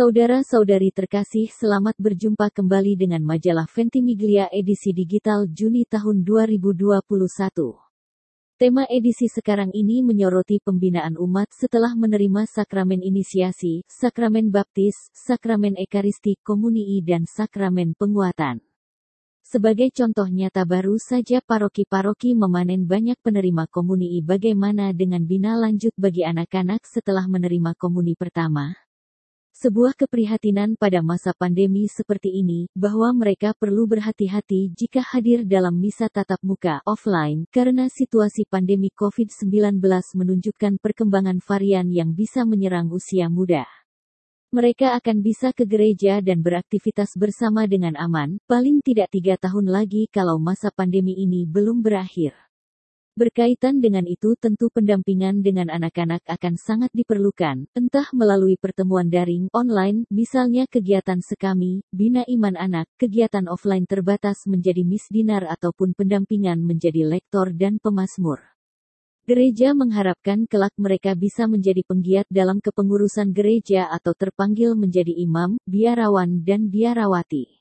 Saudara-saudari terkasih, selamat berjumpa kembali dengan majalah Ventimiglia edisi digital Juni tahun 2021. Tema edisi sekarang ini menyoroti pembinaan umat setelah menerima sakramen inisiasi, sakramen baptis, sakramen ekaristi komunii dan sakramen penguatan. Sebagai contoh nyata baru saja paroki-paroki memanen banyak penerima komunii bagaimana dengan bina lanjut bagi anak-anak setelah menerima komuni pertama? Sebuah keprihatinan pada masa pandemi seperti ini, bahwa mereka perlu berhati-hati jika hadir dalam misa tatap muka offline, karena situasi pandemi COVID-19 menunjukkan perkembangan varian yang bisa menyerang usia muda. Mereka akan bisa ke gereja dan beraktivitas bersama dengan aman, paling tidak tiga tahun lagi kalau masa pandemi ini belum berakhir. Berkaitan dengan itu tentu pendampingan dengan anak-anak akan sangat diperlukan, entah melalui pertemuan daring, online, misalnya kegiatan sekami, bina iman anak, kegiatan offline terbatas menjadi misdinar ataupun pendampingan menjadi lektor dan pemasmur. Gereja mengharapkan kelak mereka bisa menjadi penggiat dalam kepengurusan gereja atau terpanggil menjadi imam, biarawan dan biarawati.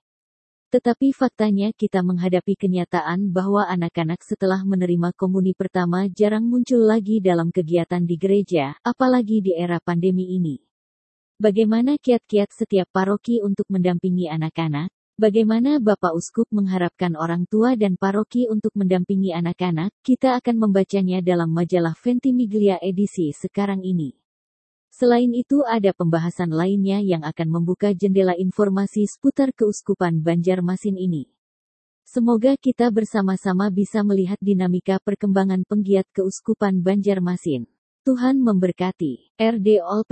Tetapi faktanya kita menghadapi kenyataan bahwa anak-anak setelah menerima komuni pertama jarang muncul lagi dalam kegiatan di gereja, apalagi di era pandemi ini. Bagaimana kiat-kiat setiap paroki untuk mendampingi anak-anak? Bagaimana Bapak Uskup mengharapkan orang tua dan paroki untuk mendampingi anak-anak? Kita akan membacanya dalam majalah Ventimiglia edisi sekarang ini. Selain itu ada pembahasan lainnya yang akan membuka jendela informasi seputar keuskupan Banjarmasin ini. Semoga kita bersama-sama bisa melihat dinamika perkembangan penggiat keuskupan Banjarmasin. Tuhan memberkati. RD All